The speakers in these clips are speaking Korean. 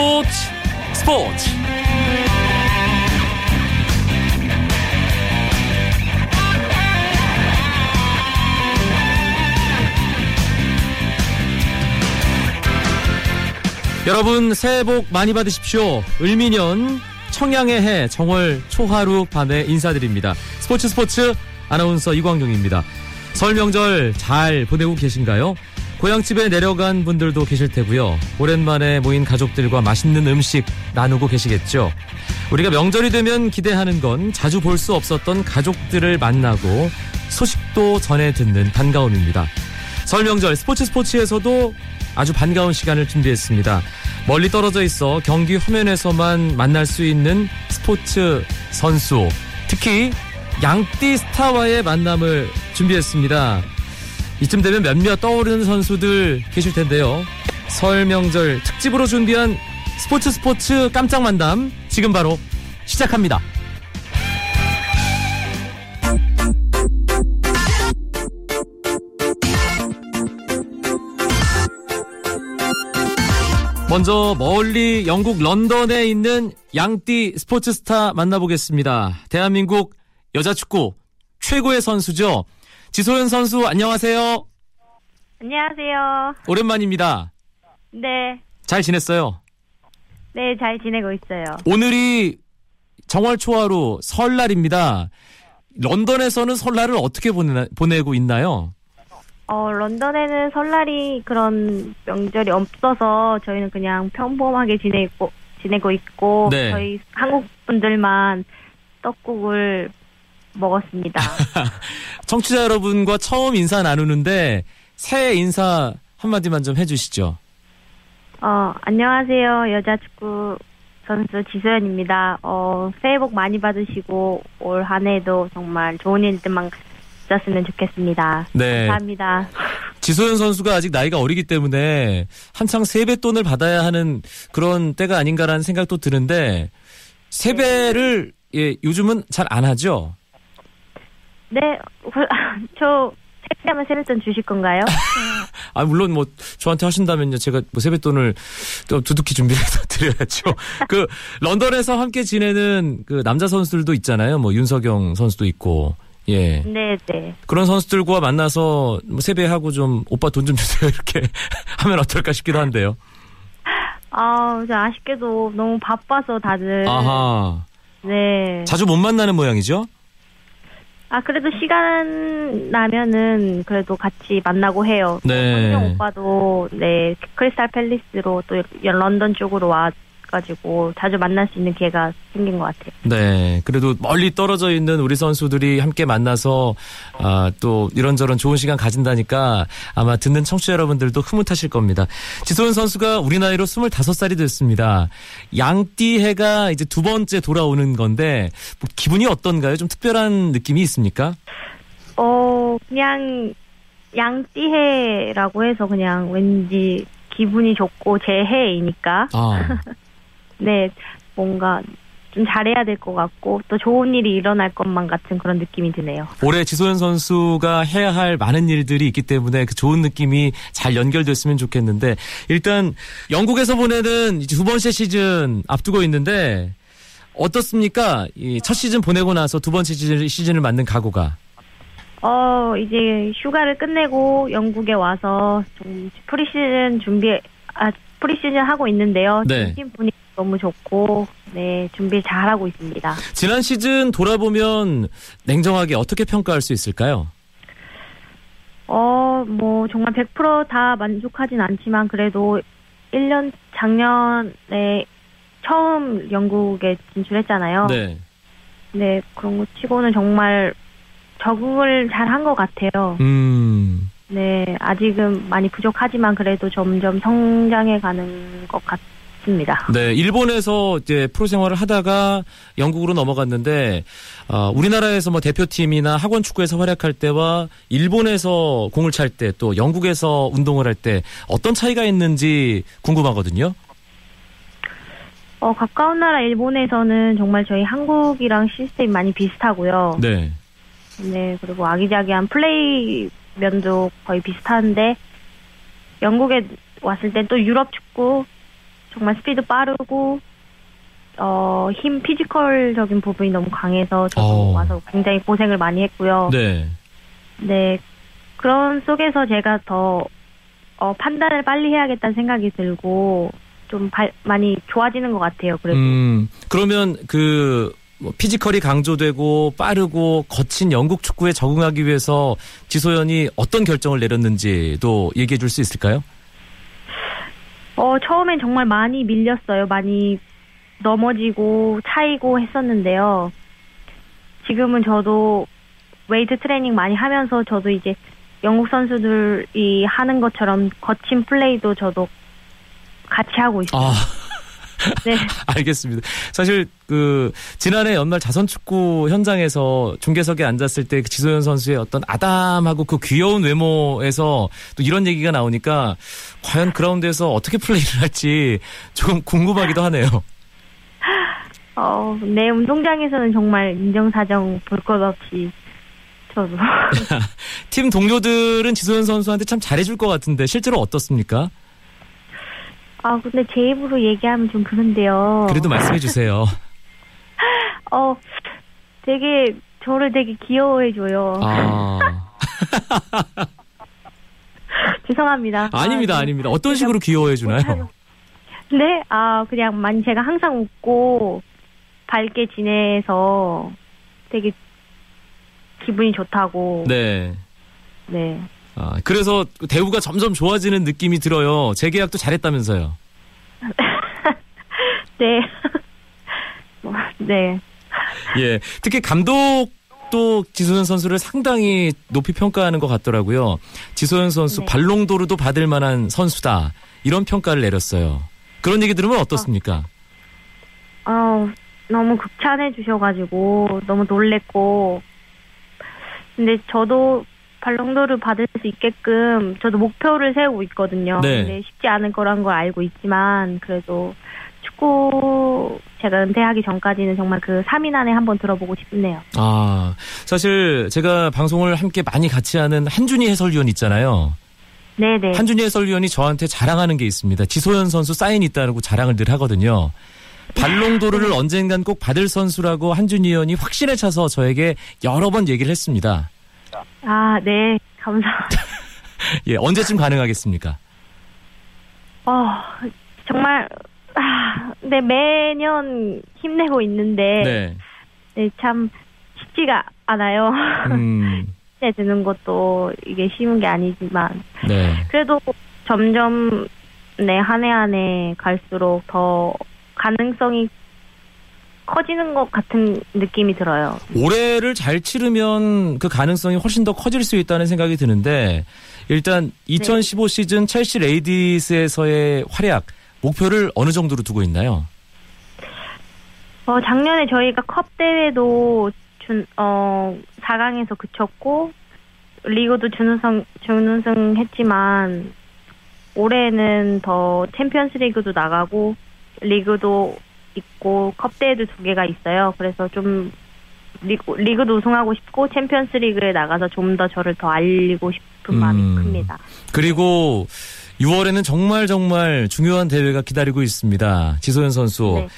스포츠 스포츠 여러분 새해 복 많이 받으십시오. 을미년 청양의 해 정월 초하루 밤에 인사드립니다. 스포츠 스포츠 아나운서 이광용입니다. 설 명절 잘 보내고 계신가요? 고향집에 내려간 분들도 계실 테고요. 오랜만에 모인 가족들과 맛있는 음식 나누고 계시겠죠. 우리가 명절이 되면 기대하는 건 자주 볼 수 없었던 가족들을 만나고 소식도 전해 듣는 반가움입니다. 설 명절 스포츠 스포츠에서도 아주 반가운 시간을 준비했습니다. 멀리 떨어져 있어 경기 화면에서만 만날 수 있는 스포츠 선수, 특히 양띠 스타와의 만남을 준비했습니다. 이쯤 되면 몇몇 떠오르는 선수들 계실 텐데요. 설 명절 특집으로 준비한 스포츠 스포츠 깜짝 만담 지금 바로 시작합니다. 먼저 멀리 영국 런던에 있는 양띠 스포츠 스타 만나보겠습니다. 대한민국 여자 축구 최고의 선수죠. 지소연 선수 안녕하세요. 안녕하세요. 오랜만입니다. 네. 잘 지냈어요? 네, 잘 지내고 있어요. 오늘이 정월 초하루 설날입니다. 런던에서는 설날을 어떻게 보내, 보내고 있나요? 어, 런던에는 설날이 그런 명절이 없어서 저희는 그냥 평범하게 지내고, 지내고 있고, 네. 저희 한국 분들만 떡국을 먹었습니다. 청취자 여러분과 처음 인사 나누는데 새해 인사 한마디만 좀 해주시죠. 어, 안녕하세요. 여자 축구 선수 지소연입니다. 어, 새해 복 많이 받으시고, 올 한 해도 정말 좋은 일들만 있었으면 좋겠습니다. 네. 감사합니다. 지소연 선수가 아직 나이가 어리기 때문에 한창 세뱃돈을 받아야 하는 그런 때가 아닌가라는 생각도 드는데 세배를 예, 요즘은 잘 안 하죠. 네, 저 세배하면 세뱃돈 주실 건가요? 아 물론 뭐 저한테 하신다면요 제가 뭐 세뱃돈을 또 두둑히 준비해서 드려야죠. 그 런던에서 함께 지내는 그 남자 선수들도 있잖아요. 뭐 윤석영 선수도 있고 예 네, 네. 그런 선수들과 만나서 뭐 세배하고 좀 오빠 돈 좀 주세요 이렇게 하면 어떨까 싶기도 한데요. 아, 저 아쉽게도 너무 바빠서 다들. 아하 네. 자주 못 만나는 모양이죠. 아, 그래도 시간 나면은 그래도 같이 만나고 해요. 네. 황정 오빠도 네 크리스탈 팰리스로 또 런던 쪽으로 와 가지고 자주 만날 수 있는 기회가 생긴 것 같아요. 네, 그래도 멀리 떨어져 있는 우리 선수들이 함께 만나서 아, 또 이런저런 좋은 시간 가진다니까 아마 듣는 청취자 여러분들도 흐뭇하실 겁니다. 지소연 선수가 우리 나이로 25살이 됐습니다. 양띠해가 이제 두 번째 돌아오는 건데 뭐 기분이 어떤가요? 좀 특별한 느낌이 있습니까? 어, 그냥 양띠해라고 해서 그냥 왠지 기분이 좋고 제 해이니까 아, 네, 뭔가 좀 잘해야 될 것 같고 또 좋은 일이 일어날 것만 같은 그런 느낌이 드네요. 올해 지소연 선수가 해야 할 많은 일들이 있기 때문에 그 좋은 느낌이 잘 연결됐으면 좋겠는데 일단 영국에서 보내는 두 번째 시즌 앞두고 있는데 어떻습니까? 이첫 시즌 보내고 나서 두 번째 시즌, 시즌 을 맞는 각오가. 어, 이제 휴가를 끝내고 영국에 와서 좀 프리시즌 준비, 아, 프리시즌 하고 있는데요. 네. 팀 분위기 너무 좋고, 네, 준비 잘 하고 있습니다. 지난 시즌 돌아보면 냉정하게 어떻게 평가할 수 있을까요? 어, 뭐, 정말 100%다 만족하진 않지만, 그래도 1년, 작년에 처음 영국에 진출했잖아요. 네. 네, 그런 거 치고는 정말 적응을 잘 한 것 같아요. 음. 네, 아직은 많이 부족하지만 그래도 점점 성장해 가는 것 같 습니다. 네, 일본에서 이제 프로 생활을 하다가 영국으로 넘어갔는데 어, 우리나라에서 뭐 대표팀이나 학원 축구에서 활약할 때와 일본에서 공을 찰 때 또 영국에서 운동을 할 때 어떤 차이가 있는지 궁금하거든요. 어, 가까운 나라 일본에서는 정말 저희 한국이랑 시스템이 많이 비슷하고요. 네. 네, 그리고 아기자기한 플레이 면도 거의 비슷한데 영국에 왔을 땐 또 유럽 축구 정말 스피드 빠르고 어, 힘 physical적인 부분이 너무 강해서 저도 어. 와서 굉장히 고생을 많이 했고요. 네. 네. 그런 속에서 제가 더 어, 판단을 빨리 해야겠다는 생각이 들고 좀 발- 많이 좋아지는 것 같아요. 그래도 음, 그러면 그, 뭐 physical이 강조되고 빠르고 거친 영국 축구에 적응하기 위해서 지소연이 어떤 결정을 내렸는지도 얘기해 줄 수 있을까요? 어, 처음엔 정말 많이 밀렸어요. 많이 넘어지고 차이고 했었는데요. 지금은 저도 웨이트 트레이닝 많이 하면서 저도 이제 영국 선수들이 하는 것처럼 거친 플레이도 저도 같이 하고 있어요. 아, 네. 알겠습니다. 사실 그 지난해 연말 자선 축구 현장에서 중계석에 앉았을 때그 지소연 선수의 어떤 아담하고 그 귀여운 외모에서 또 이런 얘기가 나오니까 과연 그라운드에서 어떻게 플레이를 할지 조금 궁금하기도 하네요. 어, 내 운동장에서는 정말 인정사정 볼 것 없이 저도 팀 동료들은 지소연 선수한테 참 잘해줄 것 같은데 실제로 어떻습니까? 아 근데 제 입으로 얘기하면 좀 그런데요. 그래도 말씀해 주세요. 어 되게 저를 되게 귀여워해 줘요. 아, 죄송합니다. 아닙니다, 아, 네. 아닙니다. 어떤 식으로 귀여워해 주나요? 네, 아 그냥 많이 제가 항상 웃고 밝게 지내서 되게 기분이 좋다고. 네. 네. 아, 그래서 대우가 점점 좋아지는 느낌이 들어요. 재계약도 잘했다면서요. 네. 뭐, 네. 예. 특히 감독도 지소연 선수를 상당히 높이 평가하는 것 같더라고요. 지소연 선수 네. 발롱도르도 받을 만한 선수다. 이런 평가를 내렸어요. 그런 얘기 들으면 어떻습니까? 아 너무 극찬해 주셔가지고 너무 놀랬고. 근데 저도 발롱도르 받을 수 있게끔 저도 목표를 세우고 있거든요. 네. 근데 쉽지 않을 거란 걸 알고 있지만 그래도 축구 제가 은퇴하기 전까지는 정말 그 3인 안에 한번 들어보고 싶네요. 아, 사실 제가 방송을 함께 많이 같이 하는 한준희 해설위원 있잖아요. 네네. 한준희 해설위원이 저한테 자랑하는 게 있습니다. 지소연 선수 사인 있다고 자랑을 늘 하거든요. 발롱도르를 언젠간 꼭 받을 선수라고 한준희 의원이 확신에 차서 저에게 여러 번 얘기를 했습니다. 아, 네. 감사합니다. 예, 언제쯤 가능하겠습니까? 어, 정말, 아, 네, 매년 힘내고 있는데, 네. 네. 참 쉽지가 않아요. 음, 힘내 드는 것도 이게 쉬운 게 아니지만, 네. 그래도 점점, 네, 한 해 한 해 갈수록 더 가능성이 커지는 것 같은 느낌이 들어요. 올해를 잘 치르면 그 가능성이 훨씬 더 커질 수 있다는 생각이 드는데 일단 2015 시즌 첼시 레이디스에서의 활약 목표를 어느 정도로 두고 있나요? 어, 작년에 저희가 컵 대회도 준, 어, 4강에서 그쳤고, 리그도 준우승, 준우승 했지만, 올해는 더 챔피언스 리그도 나가고, 리그도 있고, 컵 대회도 두 개가 있어요. 그래서 좀, 리그, 리그도 우승하고 싶고, 챔피언스 리그에 나가서 좀 더 저를 더 알리고 싶은 마음이 음. 큽니다. 그리고 6월에는 정말 정말 중요한 대회가 기다리고 있습니다. 지소연 선수. 네.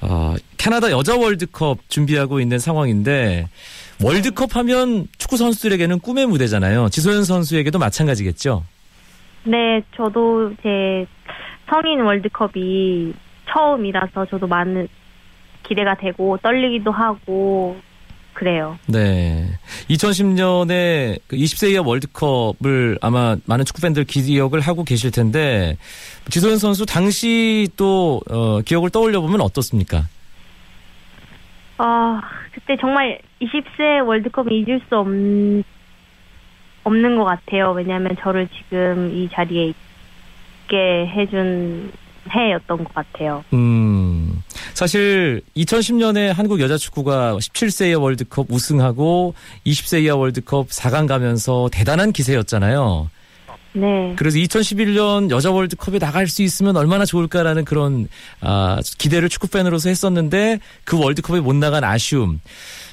어, 캐나다 여자 월드컵 준비하고 있는 상황인데 월드컵 하면 축구 선수들에게는 꿈의 무대잖아요. 지소연 선수에게도 마찬가지겠죠. 네, 저도 제 성인 월드컵이 처음이라서 저도 많은 기대가 되고 떨리기도 하고 그래요. 네. 2010년에 그 20세 이하 월드컵을 아마 많은 축구 팬들 기억을 하고 계실 텐데 지소연 선수 당시 또 어, 기억을 떠올려 보면 어떻습니까? 아, 그때 정말 20세 월드컵은 잊을 수 없, 없는 것 같아요. 왜냐하면 저를 지금 이 자리에 있게 해준 해였던 것 같아요. 음. 사실 2010년에 한국 여자 축구가 17세 이하 월드컵 우승하고 20세 이하 월드컵 4강 가면서 대단한 기세였잖아요. 네. 그래서 2011년 여자 월드컵에 나갈 수 있으면 얼마나 좋을까라는 그런 아, 기대를 축구 팬으로서 했었는데 그 월드컵에 못 나간 아쉬움.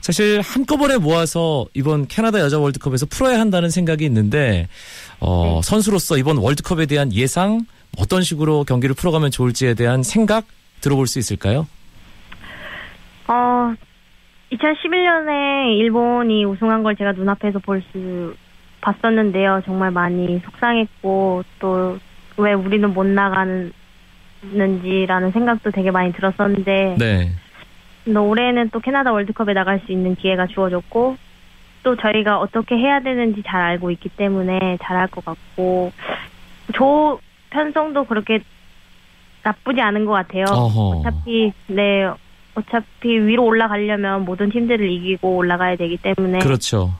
사실 한꺼번에 모아서 이번 캐나다 여자 월드컵에서 풀어야 한다는 생각이 있는데 어, 네. 선수로서 이번 월드컵에 대한 예상 어떤 식으로 경기를 풀어가면 좋을지에 대한 생각 들어볼 수 있을까요? 어, 2011년에 일본이 우승한 걸 제가 눈앞에서 볼 수 봤었는데요. 정말 많이 속상했고 또 왜 우리는 못 나가는지라는 생각도 되게 많이 들었었는데 네. 근데 올해는 또 캐나다 월드컵에 나갈 수 있는 기회가 주어졌고 또 저희가 어떻게 해야 되는지 잘 알고 있기 때문에 잘할 것 같고 조 편성도 그렇게 나쁘지 않은 것 같아요. 어허. 어차피 네 어차피 위로 올라가려면 모든 팀들을 이기고 올라가야 되기 때문에 그렇죠.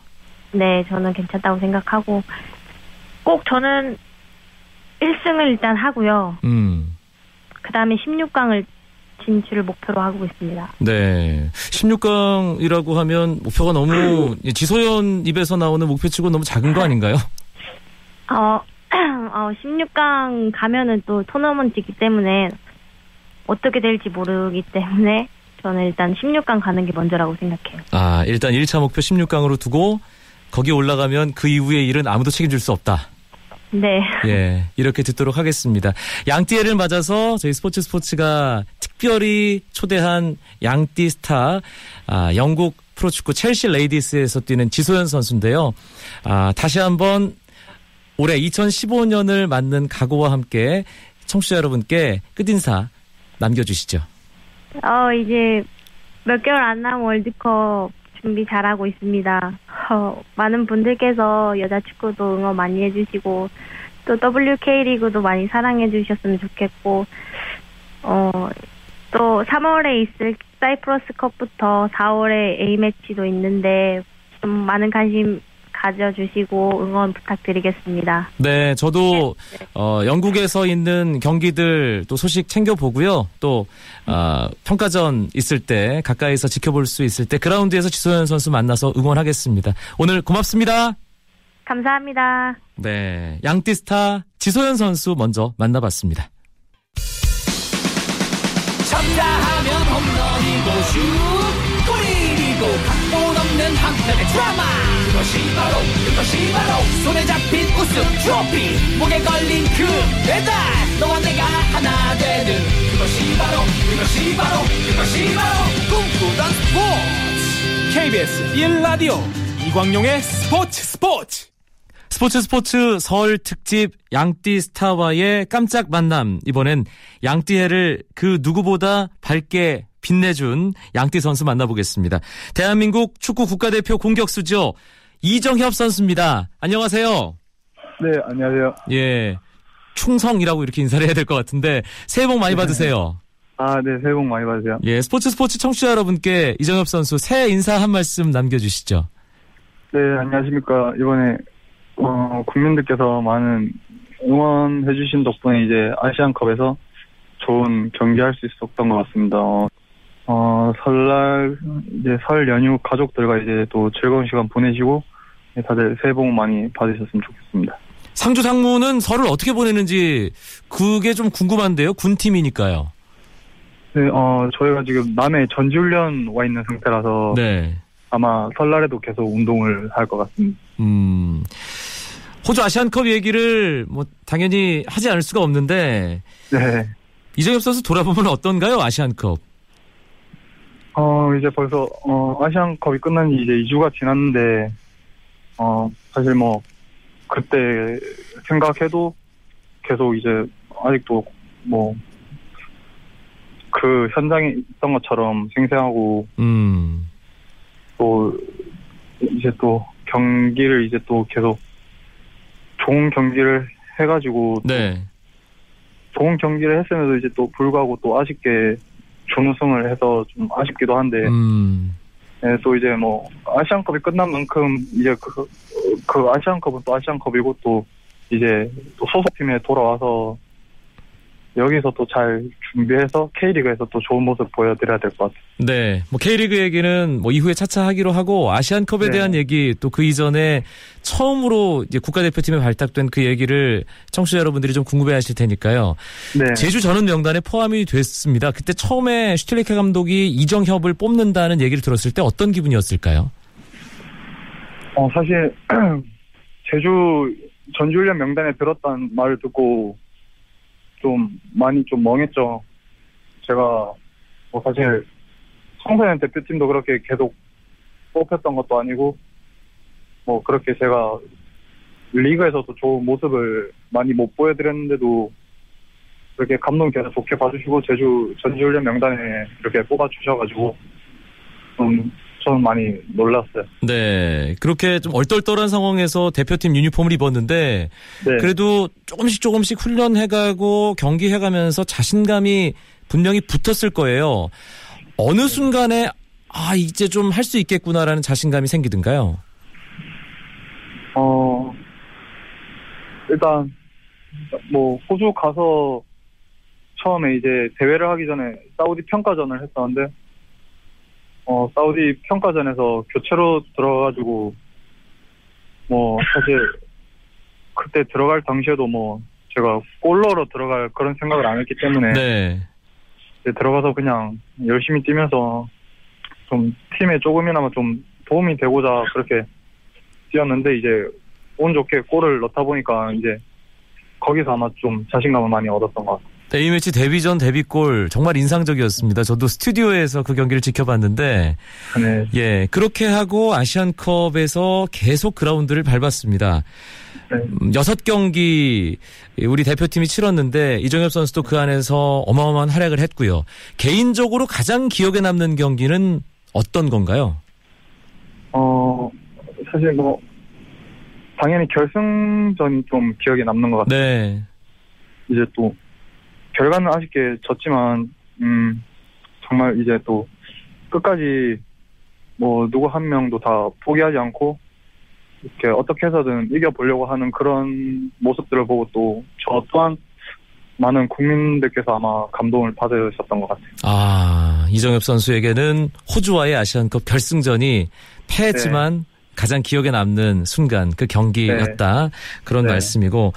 네 저는 괜찮다고 생각하고 꼭 저는 1승을 일단 하고요. 음. 그 다음에 16강을 진출을 목표로 하고 있습니다. 네. 16강이라고 하면 목표가 너무 지소연 입에서 나오는 목표치고 너무 작은 거 아닌가요? 어, 어 16강 가면은 또 토너먼트이기 때문에 어떻게 될지 모르기 때문에 저는 일단 16강 가는 게 먼저라고 생각해요. 아, 일단 1차 목표 16강으로 두고 거기 올라가면 그 이후의 일은 아무도 책임질 수 없다. 네. 예, 이렇게 듣도록 하겠습니다. 양띠해를 맞아서 저희 스포츠 스포츠가 특별히 초대한 양띠 스타, 아, 영국 프로축구 첼시 레이디스에서 뛰는 지소연 선수인데요. 아, 다시 한번 올해 2015년을 맞는 각오와 함께 청취자 여러분께 끝인사 남겨주시죠. 어, 이제 몇 개월 안 남은 월드컵 준비 잘하고 있습니다. 어, 많은 분들께서 여자 축구도 응원 많이 해주시고, 또 WK 리그도 많이 사랑해 주셨으면 좋겠고, 어, 또 3월에 있을 사이프러스 컵부터 4월에 A매치도 있는데, 좀 많은 관심 가져주시고 응원 부탁드리겠습니다. 네, 저도 어, 영국에서 있는 경기들 또 소식 챙겨 보고요. 또 어, 평가전 있을 때 가까이서 지켜볼 수 있을 때 그라운드에서 지소연 선수 만나서 응원하겠습니다. 오늘 고맙습니다. 감사합니다. 네, 양띠스타 지소연 선수 먼저 만나봤습니다. 쳤다 하면 홈런이고 슛 골이고 없는 한편의 드라마. 그것이 바로 그것이 바로 손에 잡힌 우승 트로피. 목에 걸린 그 배달 너와 내가 하나 되는 그것이 바로 그것이 바로 그것이 바로 꿈꾸던 스포츠. KBS 1라디오 이광용의 스포츠 스포츠. 스포츠 스포츠 설 특집 양띠 스타와의 깜짝 만남. 이번엔 양띠해를 그 누구보다 밝게 빛내준 양띠 선수 만나보겠습니다. 대한민국 축구 국가대표 공격수죠. 이정협 선수입니다. 안녕하세요. 네, 안녕하세요. 예. 충성이라고 이렇게 인사를 해야 될 것 같은데 새해 복 많이 받으세요. 아, 네, 새해 복 많이 받으세요. 예, 스포츠 스포츠 청취자 여러분께 이정협 선수 새해 인사 한 말씀 남겨주시죠. 네, 안녕하십니까. 이번에, 어, 국민들께서 많은 응원해주신 덕분에 이제 아시안컵에서 좋은 경기할 수 있었던 것 같습니다. 어, 어, 설날, 이제 설 연휴 가족들과 이제 또 즐거운 시간 보내시고, 네, 다들 새해 복 많이 받으셨으면 좋겠습니다. 상주 상무는 설을 어떻게 보내는지 그게 좀 궁금한데요. 군팀이니까요. 네, 어, 저희가 지금 남해 전지훈련 와 있는 상태라서 네. 아마 설날에도 계속 운동을 할 것 같습니다. 음. 호주 아시안컵 얘기를 뭐 당연히 하지 않을 수가 없는데 네. 이정엽 선수 돌아보면 어떤가요? 아시안컵. 어, 이제 벌써, 어, 아시안컵이 끝난 지 이제 2주가 지났는데, 어, 사실 뭐, 그때 생각해도 계속 이제, 아직도 뭐, 그 현장에 있던 것처럼 생생하고, 음. 또, 이제 또 경기를 이제 또 계속 좋은 경기를 해가지고, 네. 좋은 경기를 했음에도 이제 또 불구하고 또 아쉽게 준우승을 해서 좀 아쉽기도 한데, 음. 네, 또 이제 뭐 아시안컵이 끝난 만큼 이제 그, 그 아시안컵은 또 아시안컵이고 또 이제 또 소속팀에 돌아와서 여기서 또 잘 준비해서 K리그에서 또 좋은 모습 보여드려야 될 것 같아요. 네. 뭐 K리그 얘기는 뭐 이후에 차차 하기로 하고 아시안컵에 네. 대한 얘기 또 그 이전에 처음으로 이제 국가대표팀에 발탁된 그 얘기를 청취자 여러분들이 좀 궁금해 하실 테니까요. 네. 제주 전원 명단에 포함이 됐습니다. 그때 처음에 슈틸리케 감독이 이정협을 뽑는다는 얘기를 들었을 때 어떤 기분이었을까요? 어, 사실 제주 전주훈련 명단에 들었다는 말을 듣고 좀 많이 좀 멍했죠. 제가 뭐 사실 청소년 대표팀도 그렇게 계속 뽑혔던 것도 아니고 뭐 그렇게 제가 리그에서도 좋은 모습을 많이 못 보여드렸는데도 그렇게 감독님께서 좋게 봐주시고 제주 전지훈련 명단에 이렇게 뽑아주셔가지고 좀 저는 많이 놀랐어요. 네. 그렇게 좀 얼떨떨한 상황에서 대표팀 유니폼을 입었는데 네. 그래도 조금씩 조금씩 훈련해가고 경기해가면서 자신감이 분명히 붙었을 거예요. 어느 순간에 아 이제 좀 할 수 있겠구나라는 자신감이 생기든가요? 어, 일단, 뭐, 호주 가서 처음에 이제 대회를 하기 전에 사우디 평가전을 했었는데, 어, 사우디 평가전에서 교체로 들어가가지고, 뭐, 사실, 그때 들어갈 당시에도 뭐, 제가 골러로 들어갈 그런 생각을 안 했기 때문에, 네. 이제 들어가서 그냥 열심히 뛰면서 좀 팀에 조금이나마 좀 도움이 되고자 그렇게 뛰었는데 이제 운 좋게 골을 넣다 보니까 이제 거기서 아마 좀 자신감을 많이 얻었던 것 같아요. A매치 데뷔 전 데뷔골 정말 인상적이었습니다. 저도 스튜디오에서 그 경기를 지켜봤는데 네, 예 그렇게 하고 아시안컵에서 계속 그라운드를 밟았습니다. 네. 음, 여섯 경기 우리 대표팀이 치렀는데 이정엽 선수도 그 안에서 어마어마한 활약을 했고요. 개인적으로 가장 기억에 남는 경기는 어떤 건가요? 어 사실 뭐 당연히 결승전이 좀 기억에 남는 것 같아요. 네. 이제 또 결과는 아쉽게 졌지만 음 정말 이제 또 끝까지 뭐 누구 한 명도 다 포기하지 않고 이렇게 어떻게 해서든 이겨보려고 하는 그런 모습들을 보고 또 저 또한 많은 국민들께서 아마 감동을 받으셨던 것 같아요. 아 이정엽 선수에게는 호주와의 아시안컵 결승전이 패했지만 가장 기억에 남는 순간 그 경기였다 그런 네. 말씀이고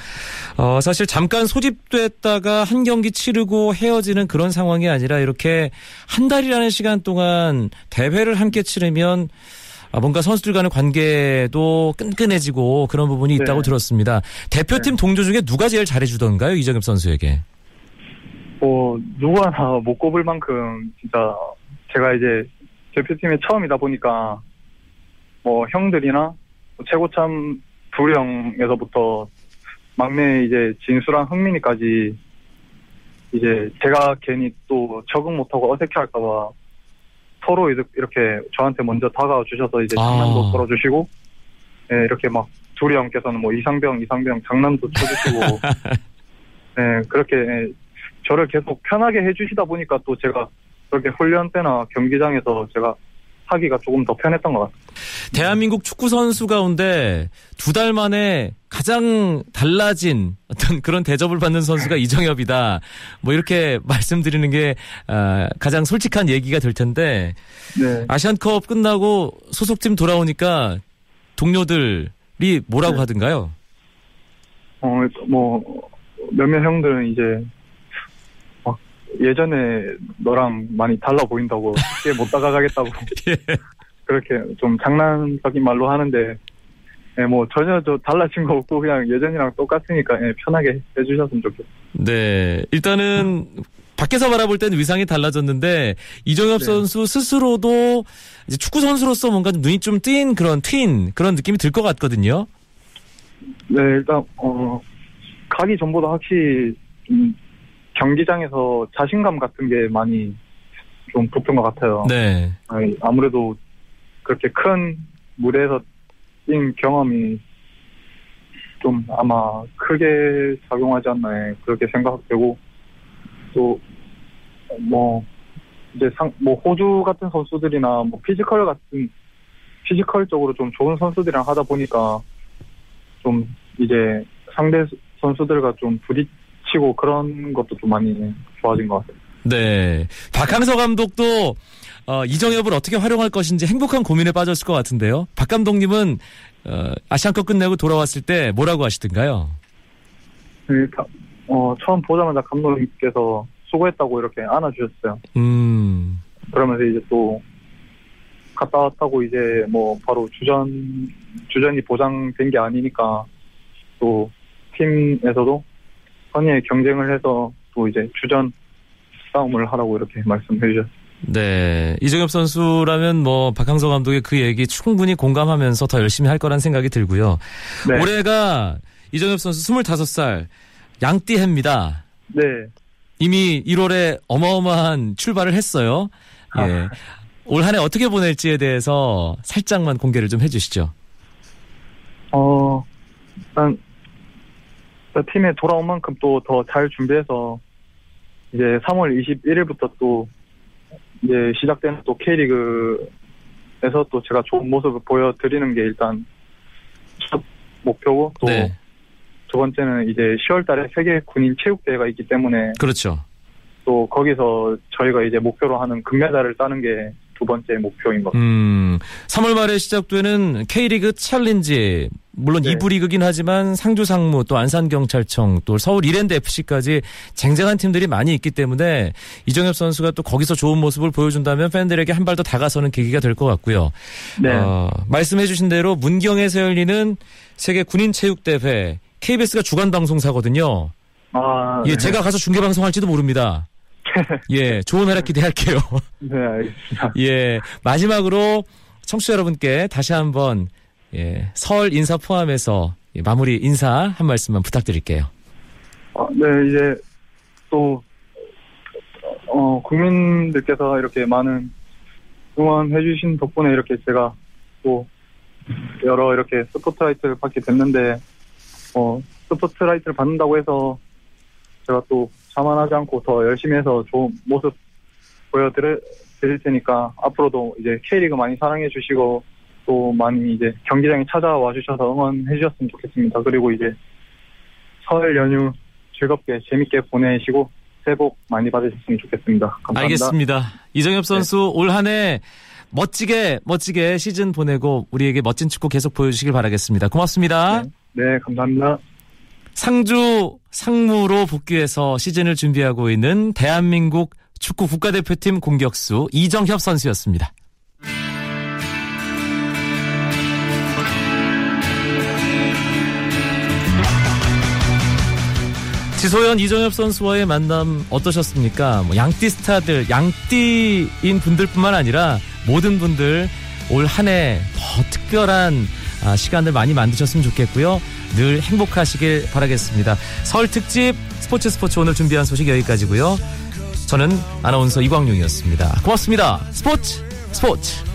어 사실 잠깐 소집됐다가 한 경기 치르고 헤어지는 그런 상황이 아니라 이렇게 한 달이라는 시간 동안 대회를 함께 치르면 아, 뭔가 선수들 간의 관계도 끈끈해지고 그런 부분이 있다고 네. 들었습니다. 대표팀 동료 중에 누가 제일 잘해주던가요 이정엽 선수에게? 뭐 누구 하나 못 꼽을 만큼 진짜 제가 이제 대표팀에 처음이다 보니까 뭐 형들이나 뭐 최고참 두 형에서부터 막내 이제 진수랑 흥민이까지 이제 제가 괜히 또 적응 못하고 어색해할까봐 서로 이렇- 이렇게 저한테 먼저 다가와 주셔서 이제 아. 장난도 걸어주시고 예, 이렇게 막 둘이 형께서는 뭐 이상병 이상병 장난도 쳐주시고 예, 그렇게 예, 저를 계속 편하게 해주시다 보니까 또 제가 그렇게 훈련 때나 경기장에서 제가 하기가 조금 더 편했던 것 같아요. 대한민국 축구 선수 가운데 두 달 만에 가장 달라진 어떤 그런 대접을 받는 선수가 이정엽이다. 뭐 이렇게 말씀드리는 게 아, 가장 솔직한 얘기가 될 텐데 네. 아시안컵 끝나고 소속팀 돌아오니까 동료들이 뭐라고 네. 하던가요? 어, 뭐, 몇몇 형들은 이제, 막 예전에 너랑 많이 달라 보인다고, 쉽게 못 다가가겠다고, 예. 그렇게 좀 장난적인 말로 하는데, 예, 뭐, 전혀 저 달라진 거 없고, 그냥 예전이랑 똑같으니까, 예, 편하게 해주셨으면 좋겠어요. 네. 일단은 밖에서 바라볼 때는 위상이 달라졌는데 이정엽 네. 선수 스스로도 축구 선수로서 뭔가 좀 눈이 좀 띄인 그런 트인 그런 느낌이 들 것 같거든요. 네, 일단, 어, 가기 전보다 확실히, 좀 경기장에서 자신감 같은 게 많이 좀 붙은 것 같아요. 네. 아니, 아무래도 그렇게 큰 무대에서 뛴 경험이 좀 아마 크게 작용하지 않나 예, 그렇게 생각되고 또 뭐 이제 상 뭐 호주 같은 선수들이나 뭐 physical 같은 physical적으로 좀 좋은 선수들이랑 하다 보니까 좀 이제 상대 선수들과 좀 부딪 히고 그런 것도 좀 많이 좋아진 것 같아요. 네. 박항서 감독도 어, 이정엽을 어떻게 활용할 것인지 행복한 고민에 빠졌을 것 같은데요. 박 감독님은 어, 아시안컵 끝내고 돌아왔을 때 뭐라고 하시던가요? 일단 어, 처음 보자마자 감독님께서 수고했다고 이렇게 안아주셨어요. 음. 그러면서 이제 또 갔다 왔다고 이제 뭐 바로 주전 주전이 보장된 게 아니니까 또 팀에서도 선의의 경쟁을 해서 또 이제 주전 싸움을 하라고 이렇게 말씀해 주셨습니다. 네. 이정엽 선수라면 뭐 박항서 감독의 그 얘기 충분히 공감하면서 더 열심히 할 거란 생각이 들고요. 네. 올해가 이정엽 선수 25살 양띠해입니다. 네. 이미 1월에 어마어마한 출발을 했어요. 예. 아. 올한 해 어떻게 보낼지에 대해서 살짝만 공개를 좀 해주시죠. 어, 일단 팀에 돌아온 만큼 또 더 잘 준비해서 이제 3월 21일부터 또 이제 시작되는 또 K리그에서 또 제가 좋은 모습을 보여드리는 게 일단 첫 목표고 또두 네. 번째는 이제 10월 달에 세계 군인 체육대회가 있기 때문에 그렇죠. 또 거기서 저희가 이제 목표로 하는 금메달을 따는 게 두 번째 목표인 것 같습니다. 음, 3월 말에 시작되는 K리그 챌린지, 물론 네. 2부 리그긴 하지만 상주 상무, 또 안산 경찰청, 또 서울 이랜드 FC까지 쟁쟁한 팀들이 많이 있기 때문에 이정협 선수가 또 거기서 좋은 모습을 보여준다면 팬들에게 한 발 더 다가서는 계기가 될 것 같고요. 네. 어, 말씀해주신 대로 문경에서 열리는 세계 군인 체육 대회, KBS가 주관 방송사거든요. 아, 예, 네. 제가 가서 중계 방송할지도 모릅니다. 예, 좋은 활약 기대할게요. 네, 알겠습니다. 예, 마지막으로 청취자 여러분께 다시 한번 예, 설 인사 포함해서 예, 마무리 인사 한 말씀만 부탁드릴게요. 어, 네, 이제 또, 어, 국민들께서 이렇게 많은 응원해주신 덕분에 이렇게 제가 또 여러 이렇게 스포트라이트를 받게 됐는데, 어, 스포트라이트를 받는다고 해서 제가 또 자만하지 않고 더 열심히 해서 좋은 모습 보여드릴 드릴 테니까 앞으로도 이제 K리그 많이 사랑해 주시고 또 많이 이제 경기장에 찾아와 주셔서 응원해 주셨으면 좋겠습니다. 그리고 이제 설 연휴 즐겁게 재밌게 보내시고 새해 복 많이 받으셨으면 좋겠습니다. 감사합니다. 알겠습니다. 이정엽 선수 올한해 멋지게 멋지게 시즌 보내고 우리에게 멋진 축구 계속 보여주시길 바라겠습니다. 고맙습니다. 네, 네, 감사합니다. 상주 상무로 복귀해서 시즌을 준비하고 있는 대한민국 축구 국가대표팀 공격수 이정협 선수였습니다. 지소연 이정협 선수와의 만남 어떠셨습니까? 뭐 양띠 스타들, 양띠인 분들뿐만 아니라 모든 분들 올 한 해 더 특별한 아, 시간을 많이 만드셨으면 좋겠고요. 늘 행복하시길 바라겠습니다. 설 특집 스포츠 스포츠 오늘 준비한 소식 여기까지고요. 저는 아나운서 이광용이었습니다. 고맙습니다. 스포츠 스포츠.